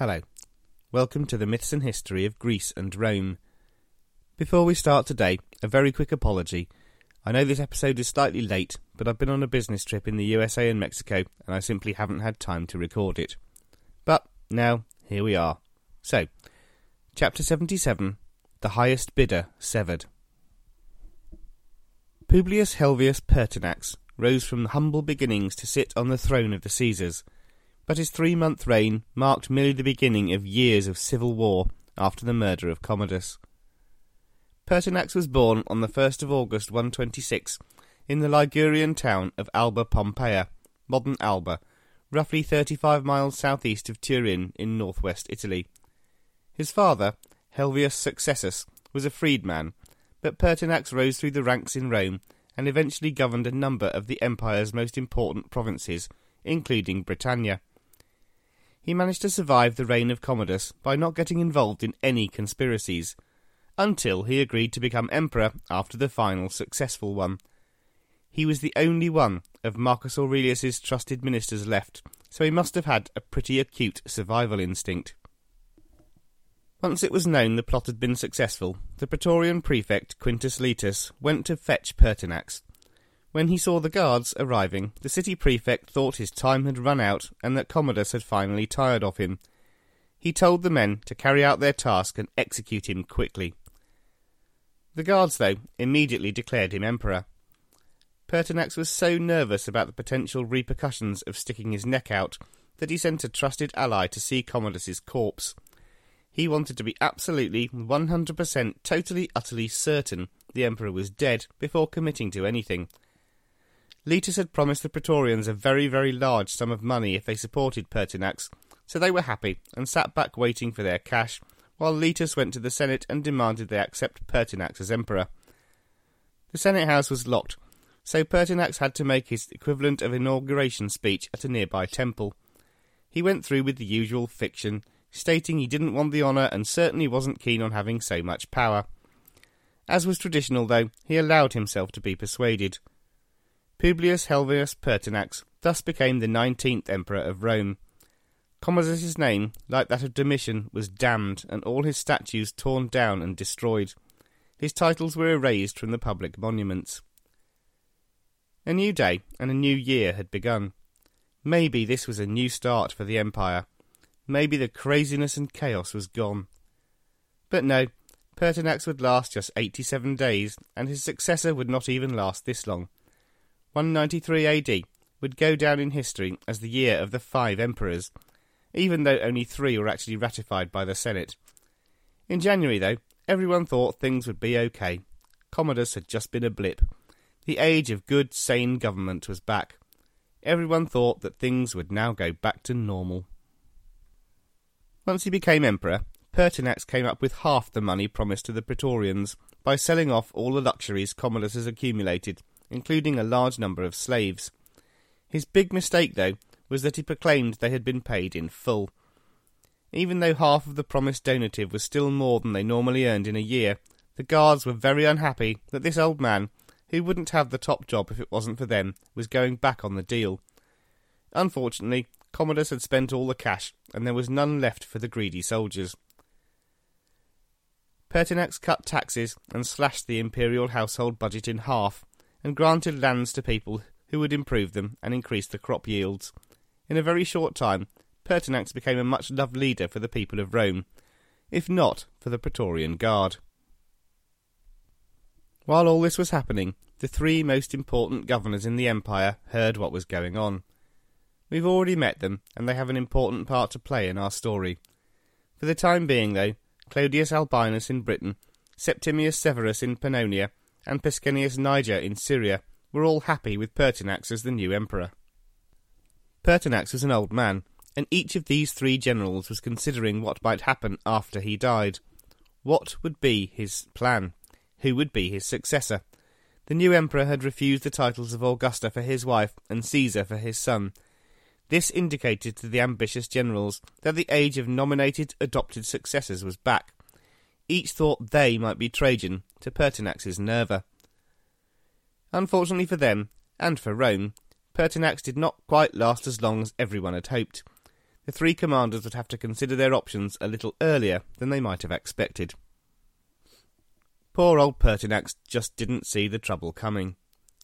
Hello. Welcome to the Myths and History of Greece and Rome. Before we start today, a very quick apology. I know this episode is slightly late, but I've been on a business trip in the USA and Mexico, and I simply haven't had time to record it. But now, here we are. So, Chapter 77 The Highest Bidder Severed. Publius Helvius Pertinax rose from humble beginnings to sit on the throne of the Caesars, but his three month reign marked merely the beginning of years of civil war after the murder of Commodus. Pertinax was born on the 1st of August 126 in the Ligurian town of Alba Pompeia, modern Alba, roughly 35 miles southeast of Turin in northwest Italy. His father, Helvius Successus, was a freedman, but Pertinax rose through the ranks in Rome and eventually governed a number of the empire's most important provinces, including Britannia. He managed to survive the reign of Commodus by not getting involved in any conspiracies, until he agreed to become emperor after the final successful one. He was the only one of Marcus Aurelius's trusted ministers left, so he must have had a pretty acute survival instinct. Once it was known the plot had been successful, the Praetorian prefect Quintus Laetus went to fetch Pertinax. When he saw the guards arriving, the city prefect thought his time had run out and that Commodus had finally tired of him. He told the men to carry out their task and execute him quickly. The guards, though, immediately declared him emperor. Pertinax was so nervous about the potential repercussions of sticking his neck out that he sent a trusted ally to see Commodus's corpse. He wanted to be absolutely 100% totally utterly certain the emperor was dead before committing to anything. Laetus had promised the Praetorians a very, very large sum of money if they supported Pertinax, so they were happy and sat back waiting for their cash, while Laetus went to the Senate and demanded they accept Pertinax as emperor. The Senate house was locked, so Pertinax had to make his equivalent of inauguration speech at a nearby temple. He went through with the usual fiction stating he didn't want the honour and certainly wasn't keen on having so much power. As was traditional, though, he allowed himself to be persuaded. Publius Helvius Pertinax thus became the nineteenth emperor of Rome. Commodus's name, like that of Domitian, was damned, and all his statues torn down and destroyed. His titles were erased from the public monuments. A new day and a new year had begun. Maybe this was a new start for the empire, maybe the craziness and chaos was gone. But no, Pertinax would last just 87 days, and his successor would not even last this long. 193 AD would go down in history as the year of the five emperors, even though only three were actually ratified by the Senate. In January, though, everyone thought things would be okay. Commodus had just been a blip. The age of good, sane government was back. Everyone thought that things would now go back to normal. Once he became emperor, Pertinax came up with half the money promised to the Praetorians by selling off all the luxuries Commodus had accumulated, including a large number of slaves. His big mistake, though, was that he proclaimed they had been paid in full. Even though half of the promised donative was still more than they normally earned in a year, the guards were very unhappy that this old man, who wouldn't have the top job if it wasn't for them, was going back on the deal. Unfortunately, Commodus had spent all the cash, and there was none left for the greedy soldiers. Pertinax cut taxes and slashed the imperial household budget in half, and granted lands to people who would improve them and increase the crop yields. In a very short time, Pertinax became a much loved leader for the people of Rome, if not for the Praetorian Guard. While all this was happening, the three most important governors in the empire heard what was going on. We've already met them, and they have an important part to play in our story. For the time being, though, Clodius Albinus in Britain, Septimius Severus in Pannonia, and Pescennius Niger in Syria were all happy with Pertinax as the new emperor. Pertinax was an old man, and each of these three generals was considering what might happen after he died. What would be his plan? Who would be his successor? The new emperor had refused the titles of Augusta for his wife and Caesar for his son, this indicated to the ambitious generals that the age of nominated adopted successors was back. Each thought they might be Trajan to Pertinax's Nerva. Unfortunately for them, and for Rome, Pertinax did not quite last as long as everyone had hoped. the three commanders would have to consider their options a little earlier than they might have expected. Poor old Pertinax just didn't see the trouble coming.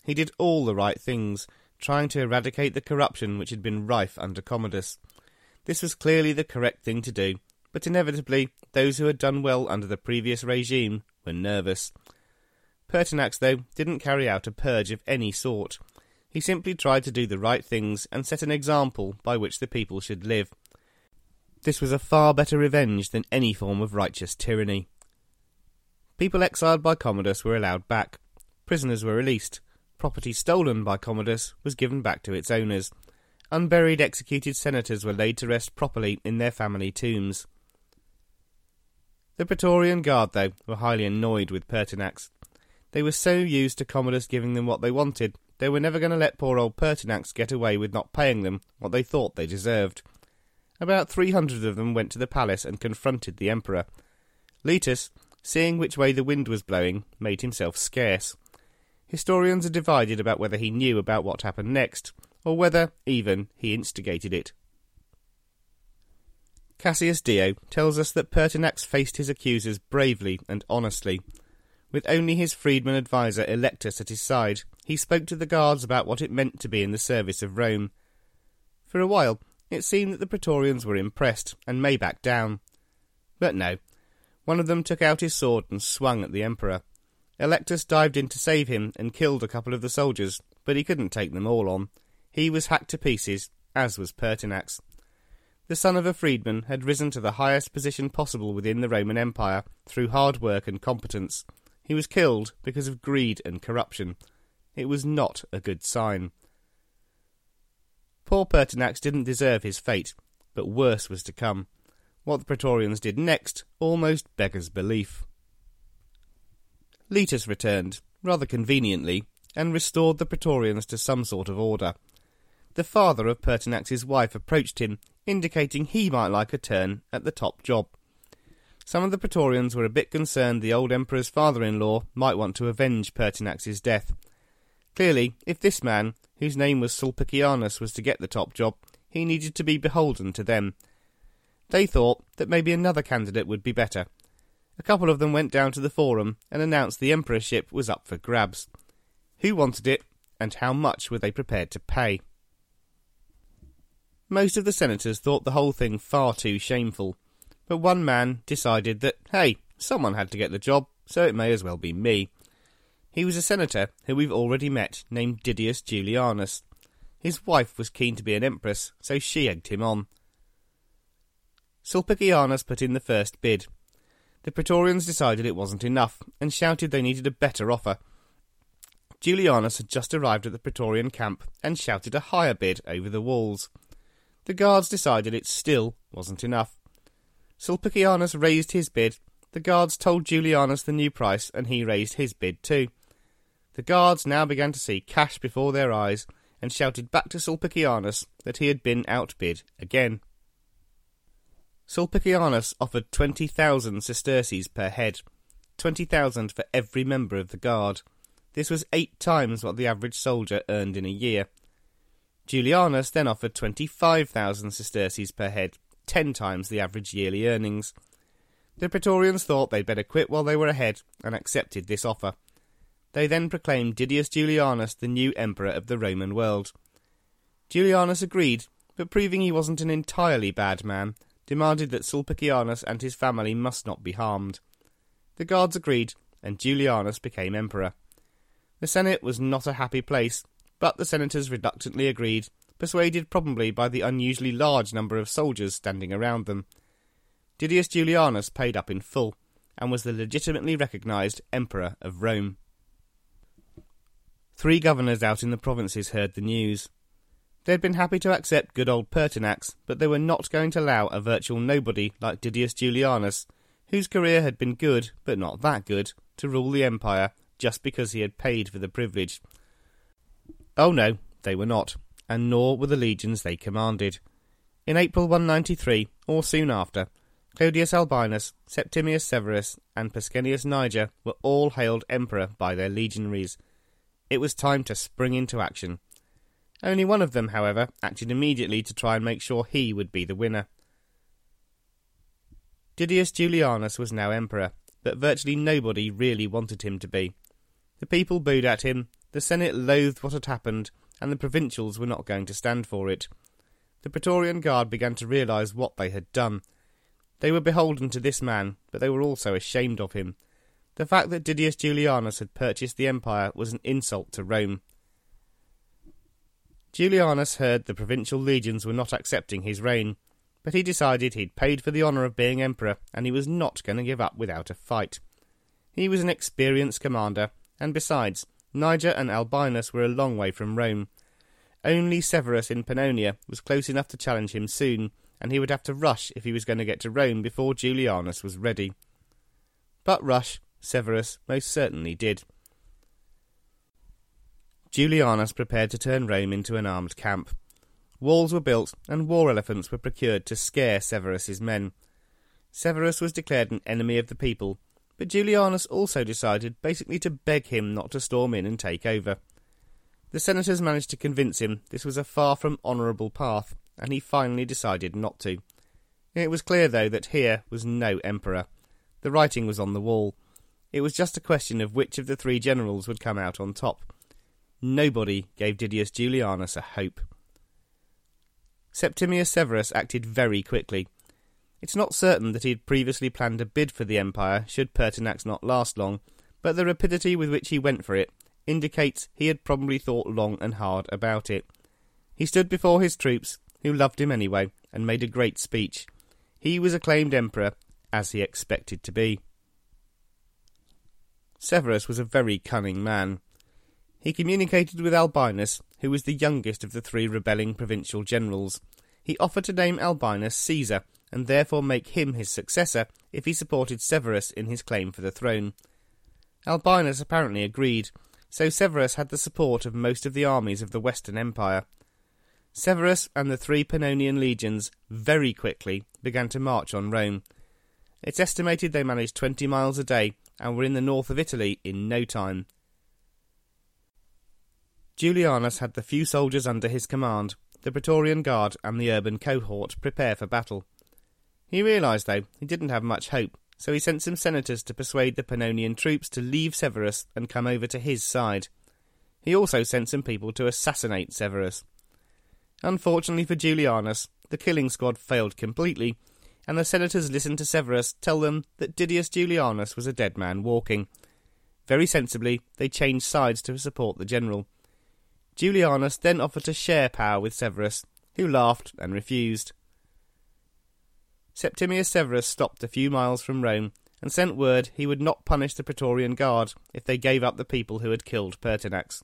He did all the right things, trying to eradicate the corruption which had been rife under Commodus. This was clearly the correct thing to do, but inevitably those who had done well under the previous regime were nervous. Pertinax, though, didn't carry out a purge of any sort. He simply tried to do the right things and set an example by which the people should live. This was a far better revenge than any form of righteous tyranny. People exiled by Commodus were allowed back. Prisoners were released. Property stolen by Commodus was given back to its owners. Unburied executed senators were laid to rest properly in their family tombs. The Praetorian Guard, though, were highly annoyed with Pertinax. They were so used to Commodus giving them what they wanted, they were never going to let poor old Pertinax get away with not paying them what they thought they deserved. About three hundred of them went to the palace and confronted the emperor. Laetus, seeing which way the wind was blowing, made himself scarce. Historians are divided about whether he knew about what happened next, or whether, even, he instigated it. Cassius Dio tells us that Pertinax faced his accusers bravely and honestly. With only his freedman adviser Eclectus at his side, he spoke to the guards about what it meant to be in the service of Rome. For a while, it seemed that the Praetorians were impressed and may back down. But no. One of them took out his sword and swung at the Emperor. Eclectus dived in to save him and killed a couple of the soldiers, but he couldn't take them all on. He was hacked to pieces, as was Pertinax. The son of a freedman had risen to the highest position possible within the Roman Empire through hard work and competence. He was killed because of greed and corruption. It was not a good sign. Poor Pertinax didn't deserve his fate, but worse was to come. What the Praetorians did next almost beggars belief. Laetus returned, rather conveniently, and restored the Praetorians to some sort of order. The father of Pertinax's wife approached him, indicating he might like a turn at the top job. Some of the Praetorians were a bit concerned the old emperor's father-in-law might want to avenge Pertinax's death. Clearly, if this man, whose name was Sulpicianus, was to get the top job, he needed to be beholden to them. They thought that maybe another candidate would be better, a couple of them went down to the forum and announced the emperorship was up for grabs. Who wanted it, and how much were they prepared to pay? Most of the senators thought the whole thing far too shameful, but one man decided that, hey, someone had to get the job, so it may as well be me. He was a senator who we've already met, named Didius Julianus. His wife was keen to be an empress, so she egged him on. Sulpicianus put in the first bid, the Praetorians decided it wasn't enough and shouted they needed a better offer. Julianus had just arrived at the Praetorian camp and shouted a higher bid over the walls. The guards decided it still wasn't enough. Sulpicianus raised his bid. The guards told Julianus the new price, and he raised his bid too. The guards now began to see cash before their eyes and shouted back to Sulpicianus that he had been outbid again. Sulpicianus offered 20,000 sesterces per head, 20,000 for every member of the guard. This was eight times what the average soldier earned in a year. Julianus then offered 25,000 sesterces per head, ten times the average yearly earnings. The Praetorians thought they'd better quit while they were ahead and accepted this offer. They then proclaimed Didius Julianus the new emperor of the Roman world. Julianus agreed, but proving he wasn't an entirely bad man, demanded that Sulpicianus and his family must not be harmed. The guards agreed, and Julianus became emperor. The Senate was not a happy place, but the senators reluctantly agreed, persuaded probably by the unusually large number of soldiers standing around them. Didius Julianus paid up in full, and was the legitimately recognized emperor of Rome. Three governors out in the provinces heard the news. They had been happy to accept good old Pertinax, but they were not going to allow a virtual nobody like Didius Julianus, whose career had been good, but not that good, to rule the empire just because he had paid for the privilege. Oh no, they were not, and nor were the legions they commanded. In April 193, or soon after, Clodius Albinus, Septimius Severus, and Pescennius Niger were all hailed emperor by their legionaries. It was time to spring into action. Only one of them, however, acted immediately to try and make sure he would be the winner. Didius Julianus was now emperor, but virtually nobody really wanted him to be. The people booed at him, the Senate loathed what had happened, and the provincials were not going to stand for it. The Praetorian Guard began to realise what they had done. They were beholden to this man, but they were also ashamed of him. The fact that Didius Julianus had purchased the empire was an insult to Rome. Julianus heard the provincial legions were not accepting his reign, but he decided he'd paid for the honour of being emperor and he was not going to give up without a fight. He was an experienced commander, and besides, Niger and Albinus were a long way from Rome. Only Severus in Pannonia was close enough to challenge him soon, and he would have to rush if he was going to get to Rome before Julianus was ready. But rush, Severus most certainly did. Julianus prepared to turn Rome into an armed camp. Walls were built, and war elephants were procured to scare Severus's men. Severus was declared an enemy of the people, but Julianus also decided basically to beg him not to storm in and take over. The senators managed to convince him this was a far from honourable path, and he finally decided not to. It was clear, though, that here was no emperor. The writing was on the wall. It was just a question of which of the three generals would come out on top. Nobody gave Didius Julianus a hope. Septimius Severus acted very quickly. It's not certain that he had previously planned a bid for the empire should Pertinax not last long, but the rapidity with which he went for it indicates he had probably thought long and hard about it. He stood before his troops, who loved him anyway, and made a great speech. He was acclaimed emperor, as he expected to be. Severus was a very cunning man. He communicated with Albinus, who was the youngest of the three rebelling provincial generals. He offered to name Albinus Caesar, and therefore make him his successor if he supported Severus in his claim for the throne. Albinus apparently agreed, so Severus had the support of most of the armies of the Western Empire. Severus and the three Pannonian legions very quickly began to march on Rome. It's estimated they managed twenty miles a day and were in the north of Italy in no time. Julianus had the few soldiers under his command, the Praetorian Guard and the urban cohort, prepare for battle. He realised, though, he didn't have much hope, so he sent some senators to persuade the Pannonian troops to leave Severus and come over to his side. He also sent some people to assassinate Severus. Unfortunately for Julianus, the killing squad failed completely, and the senators listened to Severus tell them that Didius Julianus was a dead man walking. Very sensibly, they changed sides to support the general. Julianus then offered to share power with Severus, who laughed and refused. Septimius Severus stopped a few miles from Rome and sent word he would not punish the Praetorian Guard if they gave up the people who had killed Pertinax.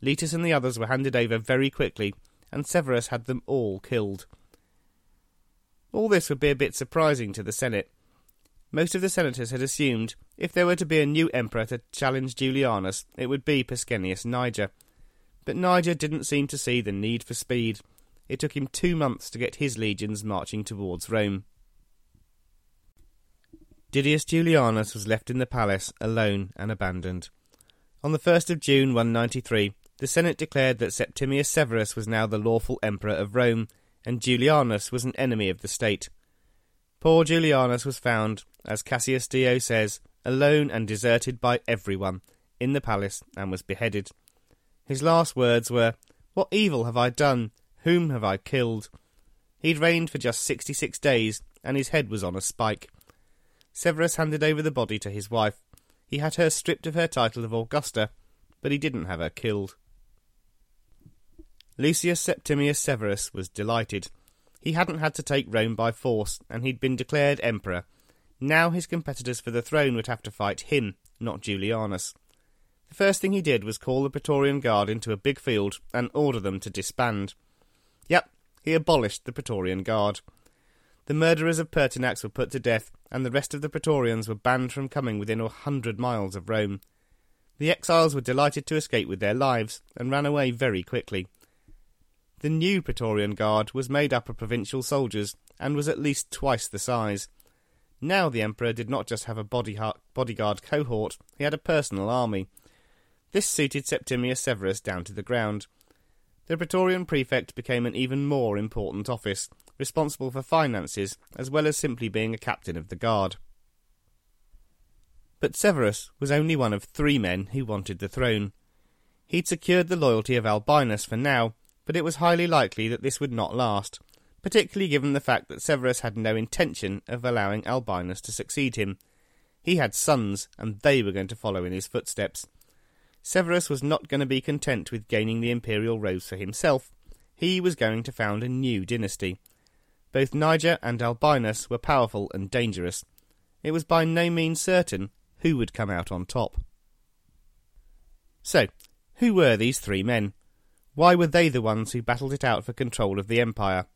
Laetus and the others were handed over very quickly, and Severus had them all killed. All this would be a bit surprising to the Senate. Most of the senators had assumed if there were to be a new emperor to challenge Julianus, it would be Pescennius Niger, but Niger didn't seem to see the need for speed. It took him two months to get his legions marching towards Rome. Didius Julianus was left in the palace alone and abandoned. On the 1st of June 193, the Senate declared that Septimius Severus was now the lawful emperor of Rome, and Julianus was an enemy of the state. Poor Julianus was found, as Cassius Dio says, alone and deserted by everyone, in the palace, and was beheaded. His last words were, What evil have I done? Whom have I killed? He'd reigned for just sixty six days, and his head was on a spike. Severus handed over the body to his wife. He had her stripped of her title of Augusta, but he didn't have her killed. Lucius Septimius Severus was delighted. He hadn't had to take Rome by force, and he'd been declared emperor. Now his competitors for the throne would have to fight him, not Julianus. The first thing he did was call the Praetorian Guard into a big field and order them to disband. Yep, he abolished the Praetorian Guard. The murderers of Pertinax were put to death, and the rest of the Praetorians were banned from coming within a hundred miles of Rome. The exiles were delighted to escape with their lives, and ran away very quickly. The new Praetorian Guard was made up of provincial soldiers, and was at least twice the size. Now the Emperor did not just have a bodyguard cohort, he had a personal army, this suited Septimius Severus down to the ground. The Praetorian Prefect became an even more important office, responsible for finances as well as simply being a captain of the guard. But Severus was only one of three men who wanted the throne. He'd secured the loyalty of Albinus for now, but it was highly likely that this would not last, particularly given the fact that Severus had no intention of allowing Albinus to succeed him. He had sons, and they were going to follow in his footsteps. Severus was not going to be content with gaining the imperial rose for himself. He was going to found a new dynasty. Both Niger and Albinus were powerful and dangerous. It was by no means certain who would come out on top. So, who were these three men? Why were they the ones who battled it out for control of the empire?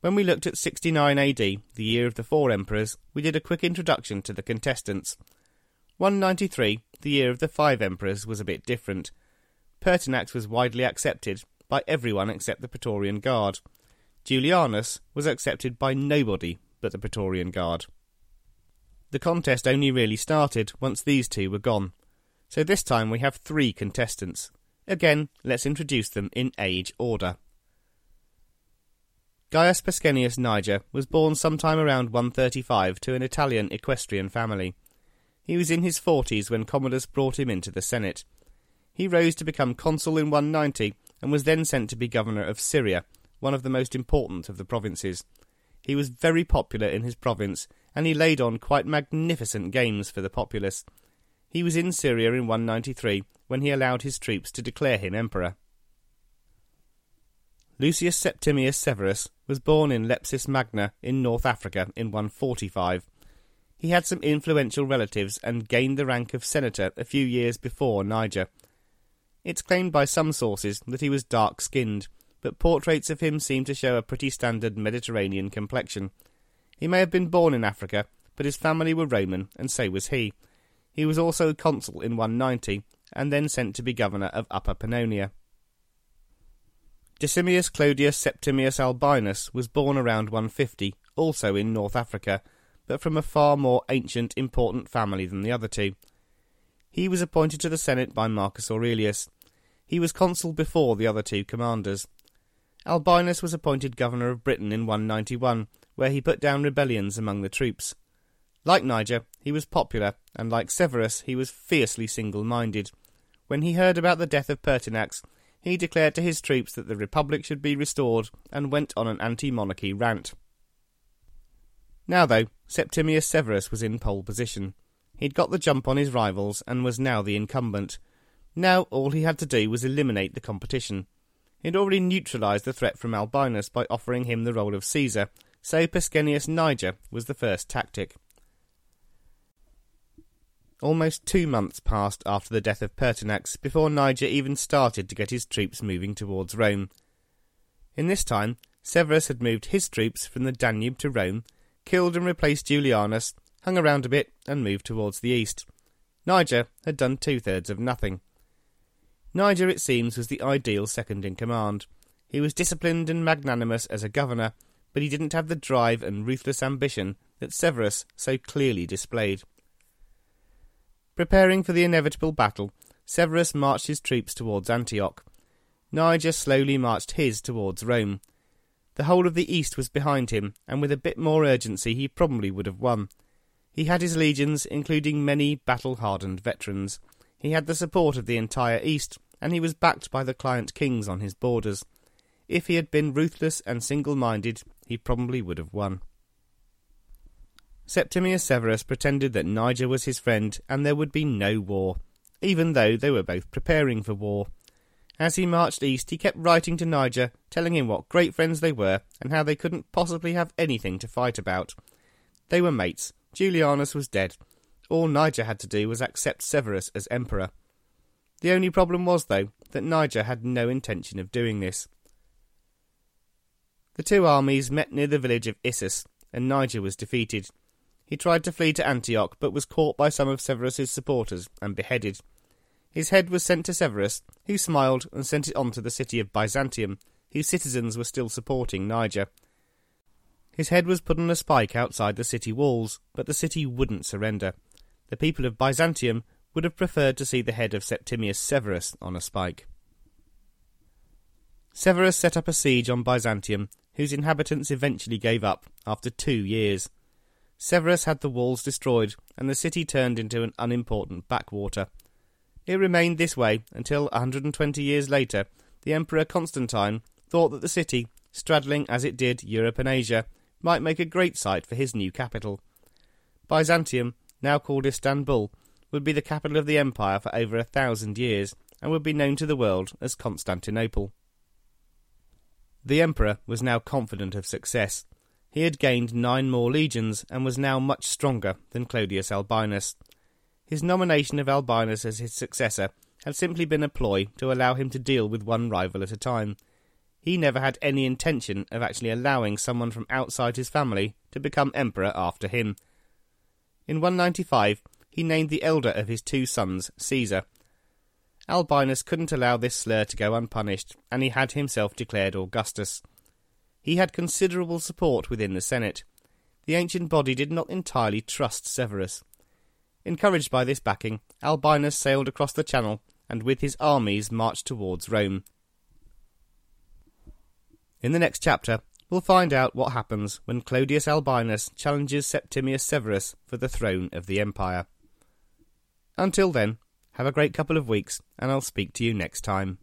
When we looked at 69 AD, the year of the four emperors, we did a quick introduction to the contestants. 193, the year of the five emperors, was a bit different. Pertinax was widely accepted by everyone except the Praetorian Guard. Julianus was accepted by nobody but the Praetorian Guard. The contest only really started once these two were gone. So this time we have three contestants. Again, let's introduce them in age order. Gaius Pescennius Niger was born sometime around 135 to an Italian equestrian family. He was in his forties when Commodus brought him into the Senate. He rose to become consul in 190 and was then sent to be governor of Syria, one of the most important of the provinces. He was very popular in his province, and he laid on quite magnificent games for the populace. He was in Syria in 193 when he allowed his troops to declare him emperor. Lucius Septimius Severus was born in Leptis Magna in North Africa in 145. He had some influential relatives and gained the rank of senator a few years before Niger. It's claimed by some sources that he was dark skinned, but portraits of him seem to show a pretty standard Mediterranean complexion. He may have been born in Africa, but his family were Roman, and so was he. He was also consul in 190, and then sent to be governor of Upper Pannonia. Decimus Clodius Septimius Albinus was born around 150, also in North Africa, but from a far more ancient, important family than the other two. He was appointed to the Senate by Marcus Aurelius. He was consul before the other two commanders. Albinus was appointed governor of Britain in 191, where he put down rebellions among the troops. Like Niger, he was popular, and like Severus, he was fiercely single minded. When he heard about the death of Pertinax, he declared to his troops that the Republic should be restored and went on an anti monarchy rant. Now, though, Septimius Severus was in pole position. He'd got the jump on his rivals and was now the incumbent. Now all he had to do was eliminate the competition. He'd already neutralised the threat from Albinus by offering him the role of Caesar, so Pescennius Niger was the first tactic. Almost two months passed after the death of Pertinax before Niger even started to get his troops moving towards Rome. In this time, Severus had moved his troops from the Danube to Rome, killed and replaced Julianus, hung around a bit, and moved towards the east. Niger had done two thirds of nothing. Niger, it seems, was the ideal second in command. He was disciplined and magnanimous as a governor, but he didn't have the drive and ruthless ambition that Severus so clearly displayed. Preparing for the inevitable battle, Severus marched his troops towards Antioch. Niger slowly marched his towards Rome. The whole of the east was behind him, and with a bit more urgency he probably would have won. He had his legions, including many battle hardened veterans. He had the support of the entire east, and he was backed by the client kings on his borders. If he had been ruthless and single minded, he probably would have won. Septimius Severus pretended that Niger was his friend and there would be no war, even though they were both preparing for war. As he marched east, he kept writing to Niger, telling him what great friends they were and how they couldn't possibly have anything to fight about. They were mates. Julianus was dead. All Niger had to do was accept Severus as emperor. The only problem was, though, that Niger had no intention of doing this. The two armies met near the village of Issus, and Niger was defeated. He tried to flee to Antioch, but was caught by some of Severus's supporters and beheaded. His head was sent to Severus, who smiled and sent it on to the city of Byzantium, whose citizens were still supporting Niger. His head was put on a spike outside the city walls, but the city wouldn't surrender. The people of Byzantium would have preferred to see the head of Septimius Severus on a spike. Severus set up a siege on Byzantium, whose inhabitants eventually gave up after two years. Severus had the walls destroyed, and the city turned into an unimportant backwater. It remained this way until 120 years later, the Emperor Constantine thought that the city, straddling as it did Europe and Asia, might make a great site for his new capital. Byzantium, now called Istanbul, would be the capital of the empire for over a thousand years, and would be known to the world as Constantinople. The emperor was now confident of success. He had gained nine more legions and was now much stronger than Clodius Albinus. His nomination of Albinus as his successor had simply been a ploy to allow him to deal with one rival at a time. He never had any intention of actually allowing someone from outside his family to become emperor after him. In 195, he named the elder of his two sons Caesar, Albinus couldn't allow this slur to go unpunished, and he had himself declared Augustus. He had considerable support within the Senate. The ancient body did not entirely trust Severus. Encouraged by this backing, Albinus sailed across the Channel and with his armies marched towards Rome. In the next chapter, we'll find out what happens when Clodius Albinus challenges Septimius Severus for the throne of the empire. Until then, have a great couple of weeks, and I'll speak to you next time.